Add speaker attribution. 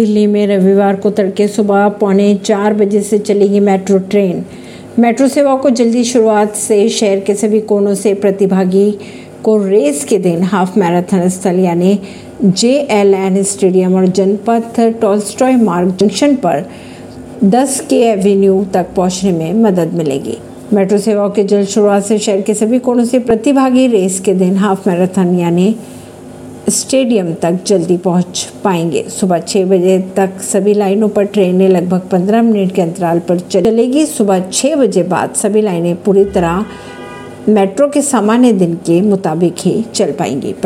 Speaker 1: दिल्ली में रविवार को तड़के सुबह पौने चार बजे से चलेगी मेट्रो ट्रेन। मेट्रो सेवा को जल्दी शुरुआत से शहर के सभी कोनों से प्रतिभागी को रेस के दिन हाफ़ मैराथन स्थल यानी जे एल एन स्टेडियम और जनपथ टॉलस्टॉय मार्ग जंक्शन पर 10 के एवेन्यू तक पहुँचने में मदद मिलेगी। मेट्रो सेवाओं के जल्द शुरुआत से शहर के सभी कोनों से प्रतिभागी रेस के दिन हाफ़ मैराथन यानी स्टेडियम तक जल्दी पहुँच पाएँगे। सुबह छः बजे तक सभी लाइनों पर ट्रेनें लगभग 15 मिनट के अंतराल पर चलेगी। सुबह छः बजे बाद सभी लाइनें पूरी तरह मेट्रो के सामान्य दिन के मुताबिक ही चल पाएँगी।